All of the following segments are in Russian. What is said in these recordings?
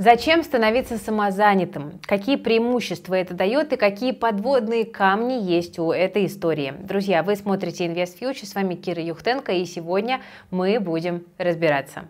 Зачем становиться самозанятым? Какие преимущества это дает и какие подводные камни есть у этой истории? Друзья, вы смотрите Invest Future, с вами Кира Юхтенко, и сегодня мы будем разбираться.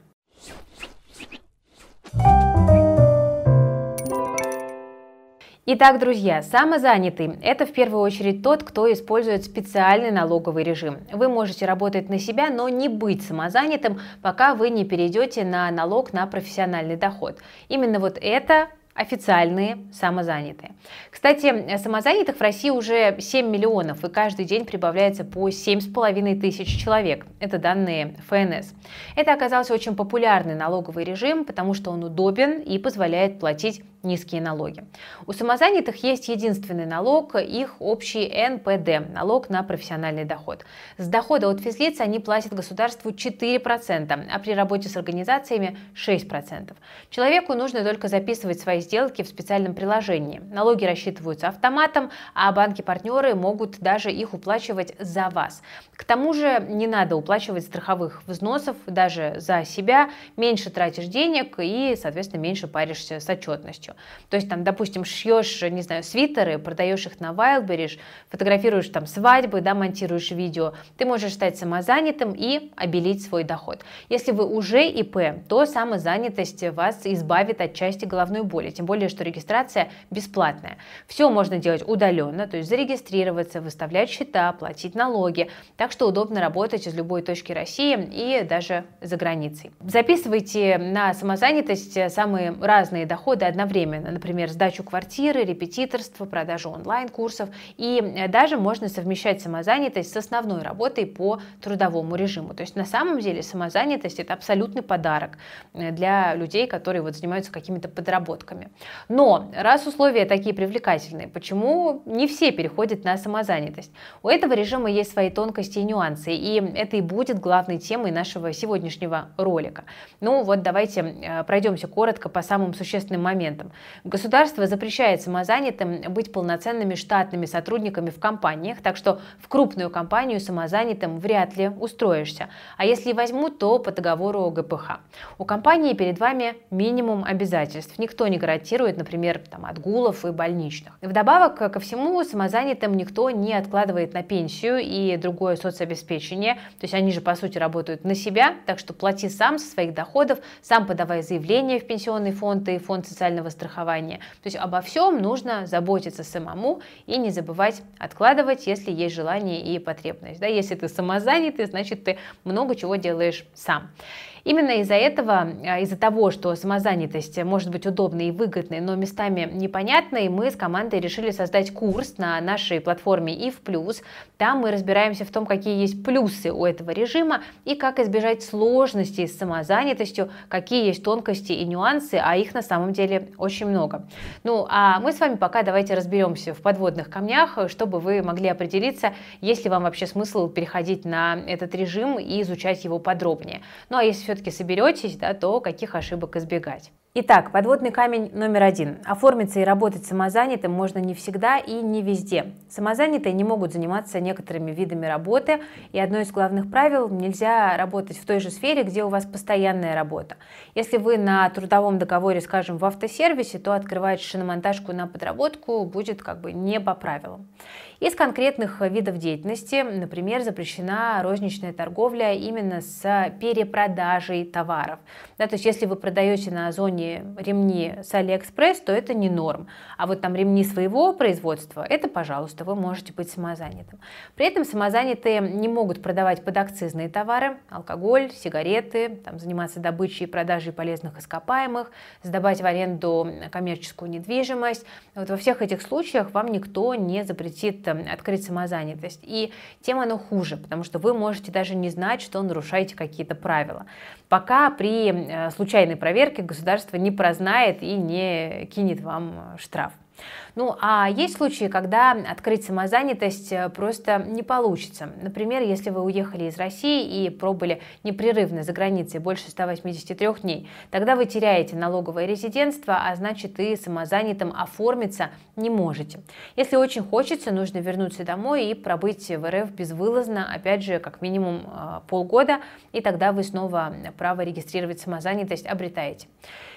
Итак, друзья, самозанятый – это в первую очередь тот, кто использует специальный налоговый режим. Вы можете работать на себя, но не быть самозанятым, пока вы не перейдете на налог на профессиональный доход. Именно вот это официальные самозанятые. Кстати, самозанятых в России уже 7 миллионов, и каждый день прибавляется по 7,5 тысяч человек. Это данные ФНС. Это оказался очень популярный налоговый режим, потому что он удобен и позволяет платить низкие налоги. У самозанятых есть единственный налог, их общий НПД, налог на профессиональный доход. С дохода от физлиц они платят государству 4%, а при работе с организациями 6%. Человеку нужно только записывать свои сделки в специальном приложении. Налоги рассчитываются автоматом, а банки-партнеры могут даже их уплачивать за вас. К тому же не надо уплачивать страховых взносов даже за себя, меньше тратишь денег и, соответственно, меньше паришься с отчетностью полностью. То есть там, допустим, шьешь, не знаю, свитеры, продаешь их на Wildberries, фотографируешь там свадьбы, да, монтируешь видео, ты можешь стать самозанятым и обелить свой доход. Если вы уже ИП, то самозанятость вас избавит от части головной боли, тем более, что регистрация бесплатная. Все можно делать удаленно, то есть зарегистрироваться, выставлять счета, платить налоги, так что удобно работать из любой точки России и даже за границей. Записывайте на самозанятость самые разные доходы одновременно одновременно, например, сдачу квартиры, репетиторство, продажу онлайн-курсов. И э, даже можно совмещать самозанятость с основной работой по трудовому режиму. То есть на самом деле самозанятость – это абсолютный подарок э, для людей, которые вот занимаются какими-то подработками. Но раз условия такие привлекательные, почему не все переходят на самозанятость? У этого режима есть свои тонкости и нюансы, и это и будет главной темой нашего сегодняшнего ролика. Ну вот давайте э, пройдемся коротко по самым существенным моментам. Государство запрещает самозанятым быть полноценными штатными сотрудниками в компаниях, так что в крупную компанию самозанятым вряд ли устроишься. А если возьмут, то по договору ГПХ. У компании перед вами минимум обязательств. Никто не гарантирует, например, там, отгулов и больничных. Вдобавок ко всему, самозанятым никто не откладывает на пенсию и другое соцобеспечение. То есть они же, по сути, работают на себя, так что плати сам со своих доходов, сам подавай заявление в пенсионный фонд и фонд социального страхования. То есть обо всем нужно заботиться самому и не забывать откладывать, если есть желание и потребность. Да, если ты самозанятый, значит ты много чего делаешь сам. Именно из-за этого, а, из-за того, что самозанятость может быть удобной и выгодной, но местами непонятной, мы с командой решили создать курс на нашей платформе IF+. Там мы разбираемся в том, какие есть плюсы у этого режима и как избежать сложностей с самозанятостью, какие есть тонкости и нюансы, а их на самом деле очень много. Ну, а мы с вами пока давайте разберемся в подводных камнях, чтобы вы могли определиться, есть ли вам вообще смысл переходить на этот режим и изучать его подробнее. Ну, а если все-таки соберетесь, да, то каких ошибок избегать. Итак, подводный камень номер один. Оформиться и работать самозанятым можно не всегда и не везде. Самозанятые не могут заниматься некоторыми видами работы, и одно из главных правил – нельзя работать в той же сфере, где у вас постоянная работа. Если вы на трудовом договоре, скажем, в автосервисе, то открывать шиномонтажку на подработку будет как бы не по правилам. Из конкретных видов деятельности, например, запрещена розничная торговля именно с перепродажей товаров. Да, то есть если вы продаете на Озоне ремни с Алиэкспресс, то это не норм. А вот там ремни своего производства, это, пожалуйста, вы можете быть самозанятым. При этом самозанятые не могут продавать подакцизные товары, алкоголь, сигареты, там, заниматься добычей и продажей полезных ископаемых, сдавать в аренду коммерческую недвижимость. Вот во всех этих случаях вам никто не запретит открыть самозанятость. И тем оно хуже, потому что вы можете даже не знать, что нарушаете какие-то правила. Пока при э, случайной проверке государство не прознает и не кинет вам штраф. Ну, а есть случаи, когда открыть самозанятость э, просто не получится. Например, если вы уехали из России и пробыли непрерывно за границей больше 183 дней, тогда вы теряете налоговое резидентство, а значит и самозанятым оформиться не можете. Если очень хочется, нужно вернуться домой и пробыть в РФ безвылазно, опять же, как минимум э, полгода, и тогда вы снова право регистрировать самозанятость обретаете.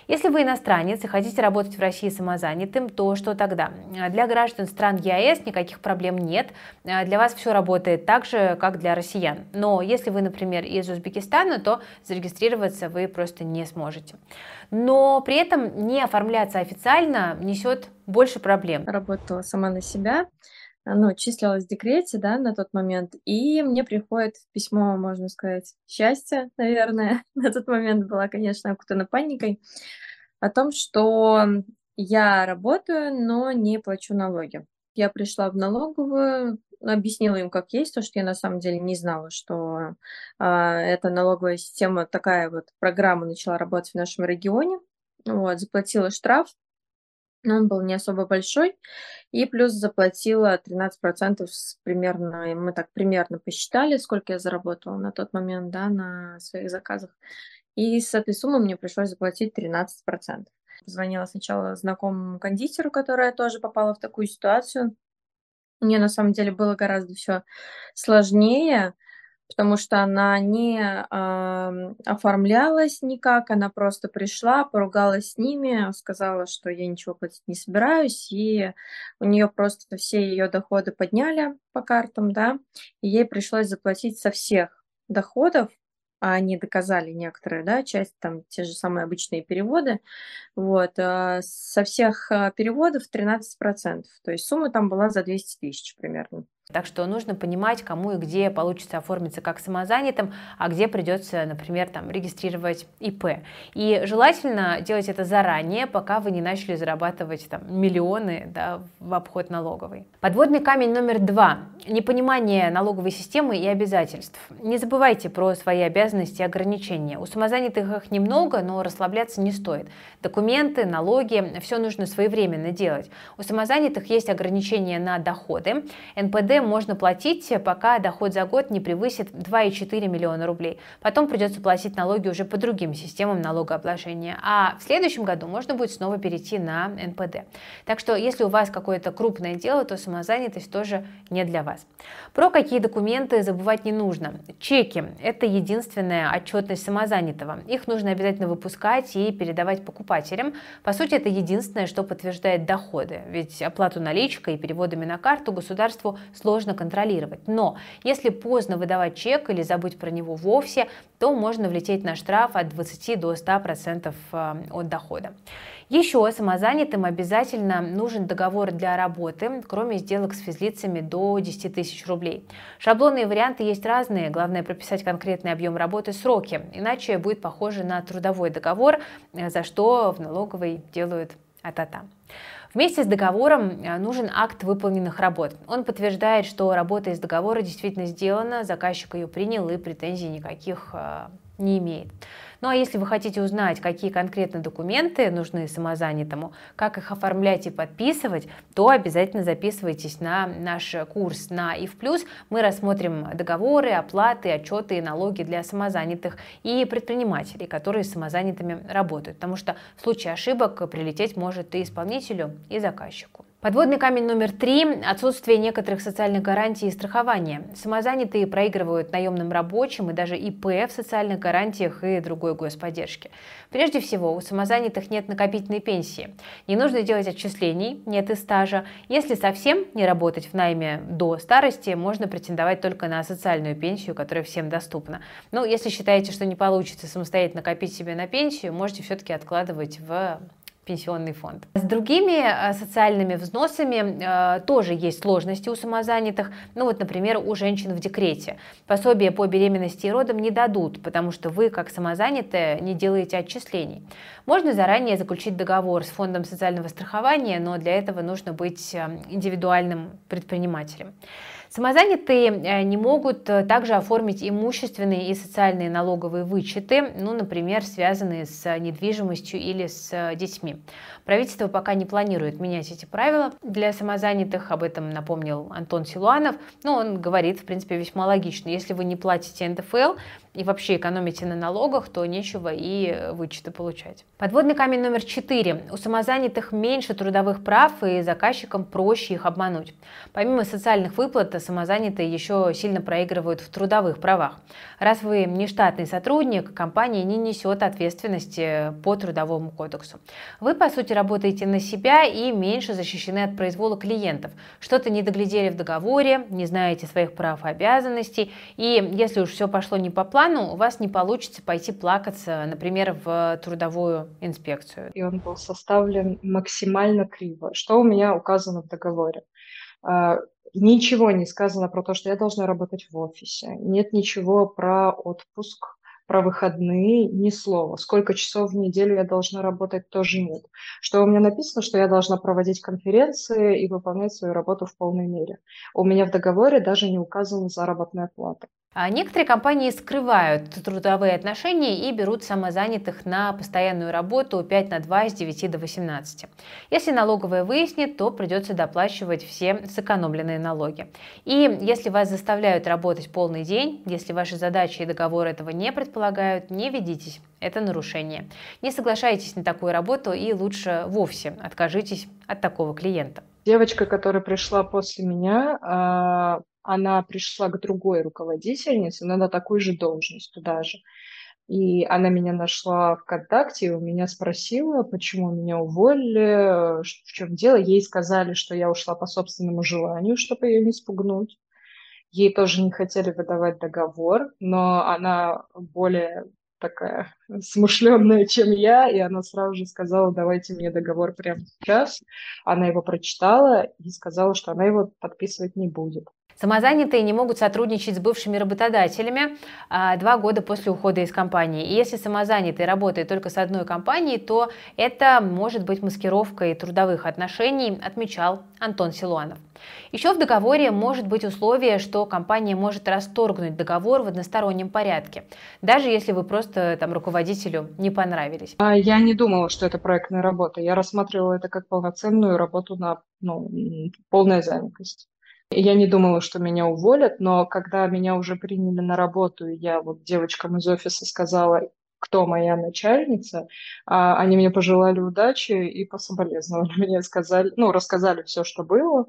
Если вы иностранец и хотите работать в России самозанятым, то что тогда? Для граждан стран ЕАЭС никаких проблем нет. Для вас все работает так же, как для россиян. Но если вы, например, из Узбекистана, то зарегистрироваться вы просто не сможете. Но при этом не оформляться официально несет больше проблем. Работала сама на себя, ну, числилась в декрете, да, на тот момент, и мне приходит письмо, можно сказать, счастья, наверное, на тот момент была, конечно, окутана паникой, о том, что я работаю, но не плачу налоги. Я пришла в налоговую, объяснила им, как есть, то, что я на самом деле не знала, что а, эта налоговая система, такая вот программа начала работать в нашем регионе. Вот, заплатила штраф, но он был не особо большой, и плюс заплатила 13% с примерно, мы так примерно посчитали, сколько я заработала на тот момент, да, на своих заказах, и с этой суммы мне пришлось заплатить 13%. Позвонила сначала знакомому кондитеру, которая тоже попала в такую ситуацию, мне на самом деле было гораздо все сложнее, потому что она не э, оформлялась никак, она просто пришла, поругалась с ними, сказала, что я ничего платить не собираюсь, и у нее просто все ее доходы подняли по картам, да, и ей пришлось заплатить со всех доходов, а они доказали некоторые, да, часть там те же самые обычные переводы, вот, а со всех а, переводов 13%, то есть сумма там была за 200 тысяч примерно. Так что нужно понимать, кому и где получится оформиться как самозанятым, а где придется, например, там, регистрировать ИП. И желательно делать это заранее, пока вы не начали зарабатывать там, миллионы да, в обход налоговой. Подводный камень номер два. Непонимание налоговой системы и обязательств. Не забывайте про свои обязанности и ограничения. У самозанятых их немного, но расслабляться не стоит. Документы, налоги, все нужно своевременно делать. У самозанятых есть ограничения на доходы. НПД можно платить, пока доход за год не превысит 2,4 миллиона рублей. Потом придется платить налоги уже по другим системам налогообложения. А в следующем году можно будет снова перейти на НПД. Так что если у вас какое-то крупное дело, то самозанятость тоже не для вас. Про какие документы забывать не нужно. Чеки – это единственная отчетность самозанятого. Их нужно обязательно выпускать и передавать покупателям. По сути, это единственное, что подтверждает доходы. Ведь оплату наличкой и переводами на карту государству сложно контролировать. Но если поздно выдавать чек или забыть про него вовсе, то можно влететь на штраф от 20 до 100% э, от дохода. Еще самозанятым обязательно нужен договор для работы, кроме сделок с физлицами до 10 тысяч рублей. Шаблонные варианты есть разные, главное прописать конкретный объем работы, сроки, иначе будет похоже на трудовой договор, э, за что в налоговой делают а-та-та. Вместе с договором э, нужен акт выполненных работ. Он подтверждает, что работа из договора действительно сделана, заказчик ее принял и претензий никаких э, не имеет. Ну а если вы хотите узнать, какие конкретно документы нужны самозанятому, как их оформлять и подписывать, то обязательно записывайтесь на наш курс на ИФ+. Мы рассмотрим договоры, оплаты, отчеты и налоги для самозанятых и предпринимателей, которые с самозанятыми работают, потому что в случае ошибок прилететь может и исполнителю, и заказчику. Подводный камень номер три – отсутствие некоторых социальных гарантий и страхования. Самозанятые проигрывают наемным рабочим и даже ИП в социальных гарантиях и другой господдержке. Прежде всего, у самозанятых нет накопительной пенсии. Не нужно делать отчислений, нет и стажа. Если совсем не работать в найме до старости, можно претендовать только на социальную пенсию, которая всем доступна. Но если считаете, что не получится самостоятельно копить себе на пенсию, можете все-таки откладывать в пенсионный фонд. С другими э, социальными взносами э, тоже есть сложности у самозанятых. Ну вот, например, у женщин в декрете. Пособие по беременности и родам не дадут, потому что вы, как самозанятые, не делаете отчислений. Можно заранее заключить договор с фондом социального страхования, но для этого нужно быть э, индивидуальным предпринимателем. Самозанятые э, не могут э, также оформить имущественные и социальные налоговые вычеты, ну, например, связанные с недвижимостью или с детьми. Правительство пока не планирует менять эти правила для самозанятых, об этом напомнил Антон Силуанов, но он говорит, в принципе, весьма логично. Если вы не платите НДФЛ, и вообще экономите на налогах, то нечего и вычеты получать. Подводный камень номер четыре. У самозанятых меньше трудовых прав, и заказчикам проще их обмануть. Помимо социальных выплат, самозанятые еще сильно проигрывают в трудовых правах. Раз вы не штатный сотрудник, компания не несет ответственности по трудовому кодексу. Вы, по сути, работаете на себя и меньше защищены от произвола клиентов. Что-то не доглядели в договоре, не знаете своих прав и обязанностей, и если уж все пошло не по плану, у вас не получится пойти плакаться, например, в трудовую инспекцию. И он был составлен максимально криво. Что у меня указано в договоре? А, ничего не сказано про то, что я должна работать в офисе. Нет ничего про отпуск, про выходные, ни слова. Сколько часов в неделю я должна работать, тоже нет. Что у меня написано, что я должна проводить конференции и выполнять свою работу в полной мере. У меня в договоре даже не указана заработная плата. А некоторые компании скрывают трудовые отношения и берут самозанятых на постоянную работу 5 на 2 с 9 до 18. Если налоговая выяснит, то придется доплачивать все сэкономленные налоги. И если вас заставляют работать полный день, если ваши задачи и договор этого не предполагают, не ведитесь. Это нарушение. Не соглашайтесь на такую работу и лучше вовсе откажитесь от такого клиента. Девочка, которая пришла после меня, а, она пришла к другой руководительнице, но на такую же должность туда же. И она меня нашла ВКонтакте, у меня спросила, почему меня уволили, в чем дело. Ей сказали, что я ушла по собственному желанию, чтобы ее не спугнуть. Ей тоже не хотели выдавать договор, но она более такая смышленная, чем я, и она сразу же сказала, давайте мне договор прямо сейчас. Она его прочитала и сказала, что она его подписывать не будет. Самозанятые не могут сотрудничать с бывшими работодателями а, два года после ухода из компании. И если самозанятый работает только с одной компанией, то это может быть маскировкой трудовых отношений, отмечал Антон Силуанов. Еще в договоре может быть условие, что компания может расторгнуть договор в одностороннем порядке, даже если вы просто там руководителю не понравились. А я не думала, что это проектная работа. Я рассматривала это как полноценную работу на ну, полная занятость. Я не думала, что меня уволят, но когда меня уже приняли на работу, и я вот девочкам из офиса сказала, кто моя начальница, а, они мне пожелали удачи и пособолезновали. Мне сказали, ну, рассказали все, что было,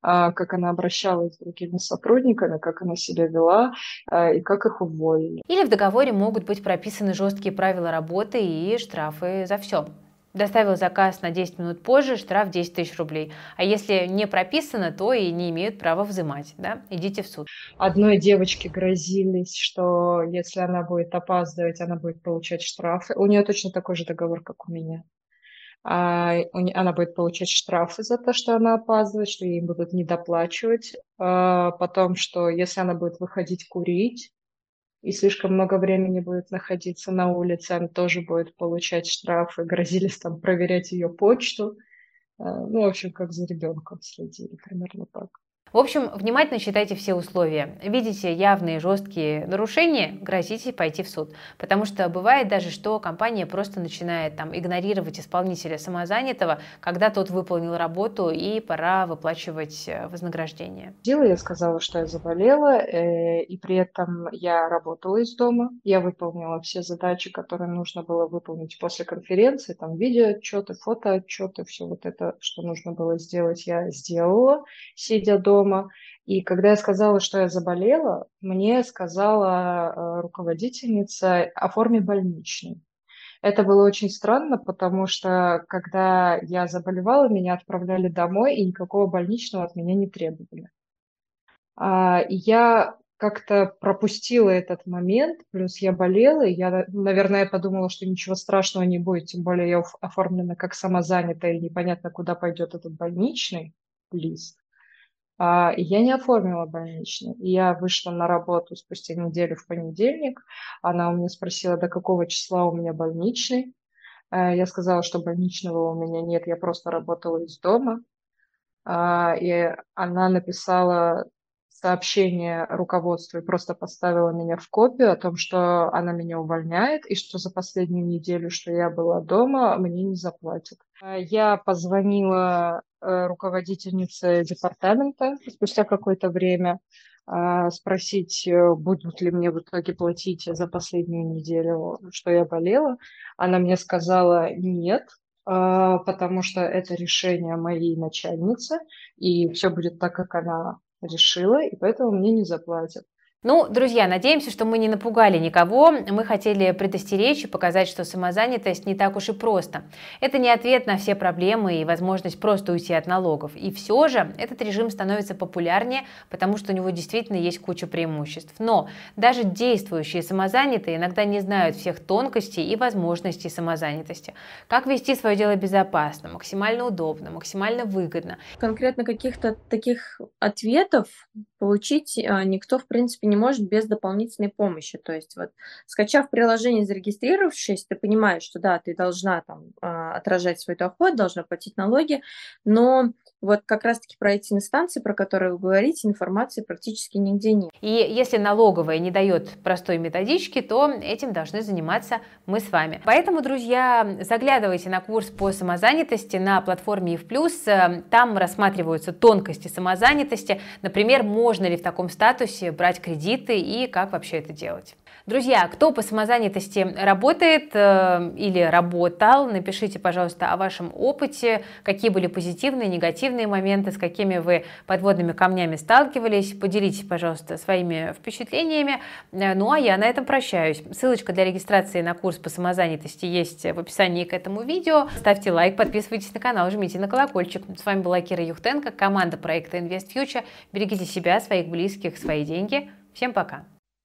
а, как она обращалась с другими сотрудниками, как она себя вела а, и как их уволили. Или в договоре могут быть прописаны жесткие правила работы и штрафы за все. Доставил заказ на 10 минут позже, штраф 10 тысяч рублей. А если не прописано, то и не имеют права взимать. Да? Идите в суд. Одной девочке грозились, что если она будет опаздывать, она будет получать штрафы. У нее точно такой же договор, как у меня. А, она будет получать штрафы за то, что она опаздывает, что ей будут недоплачивать. А, потом, что если она будет выходить курить, и слишком много времени будет находиться на улице, она тоже будет получать штрафы, грозились там проверять ее почту. Э, ну, в общем, как за ребенком следили, примерно так. В общем, внимательно читайте все условия. Видите явные жесткие нарушения, грозите пойти в суд. Потому что бывает даже, что компания просто начинает там, игнорировать исполнителя самозанятого, когда тот выполнил работу и пора выплачивать э, вознаграждение. Дело я сказала, что я заболела, э, и при этом я работала из дома. Я выполнила все задачи, которые нужно было выполнить после конференции, там видеоотчеты, фотоотчеты, все вот это, что нужно было сделать, я сделала, сидя дома дома. И когда я сказала, что я заболела, мне сказала э, руководительница оформи больничный. Это было очень странно, потому что когда я заболевала, меня отправляли домой, и никакого больничного от меня не требовали. А, и я как-то пропустила этот момент, плюс я болела, и я, наверное, подумала, что ничего страшного не будет, тем более я оформлена как самозанятая, и непонятно, куда пойдет этот больничный лист. А, я не оформила больничный. я вышла на работу спустя неделю в понедельник. Она у меня спросила, до какого числа у меня больничный. А, я сказала, что больничного у меня нет, я просто работала из дома. А, и она написала сообщение руководству и просто поставила меня в копию о том, что она меня увольняет и что за последнюю неделю, что я была дома, мне не заплатят. Я позвонила Э, руководительницы департамента спустя какое-то время. а, спросить, э, будут ли мне в итоге платить за последнюю неделю, что я болела. Она мне сказала нет, а, потому что это решение моей начальницы, и все будет так, как она решила, и поэтому мне не заплатят. Ну, друзья, надеемся, что мы не напугали никого. Мы хотели предостеречь и показать, что самозанятость не так уж и просто. Это не ответ на все проблемы и возможность просто уйти от налогов. И все же этот режим становится популярнее, потому что у него действительно есть куча преимуществ. Но даже действующие самозанятые иногда не знают всех тонкостей и возможностей самозанятости. Как вести свое дело безопасно, максимально удобно, максимально выгодно. Конкретно каких-то таких ответов получить а, никто, в принципе, не может без дополнительной помощи. То есть вот скачав приложение, зарегистрировавшись, ты понимаешь, что да, ты должна там а, отражать свой доход, должна платить налоги, но вот как раз-таки про эти инстанции, про которые вы говорите, информации практически нигде нет. И если налоговая не дает простой методички, то этим должны заниматься мы с вами. Поэтому, друзья, заглядывайте на курс по самозанятости на платформе EF+. Там рассматриваются тонкости самозанятости. Например, можно ли в таком статусе брать кредиты и как вообще это делать. Друзья, кто по самозанятости работает э, или работал, напишите, пожалуйста, о вашем опыте, какие были позитивные, негативные моменты, с какими вы подводными камнями сталкивались. Поделитесь, пожалуйста, своими впечатлениями. Э, ну а я на этом прощаюсь. Ссылочка для регистрации на курс по самозанятости есть в описании к этому видео. Ставьте лайк, подписывайтесь на канал, жмите на колокольчик. С вами была Кира Юхтенко, команда проекта Invest Future. Берегите себя, своих близких, свои деньги. Всем пока!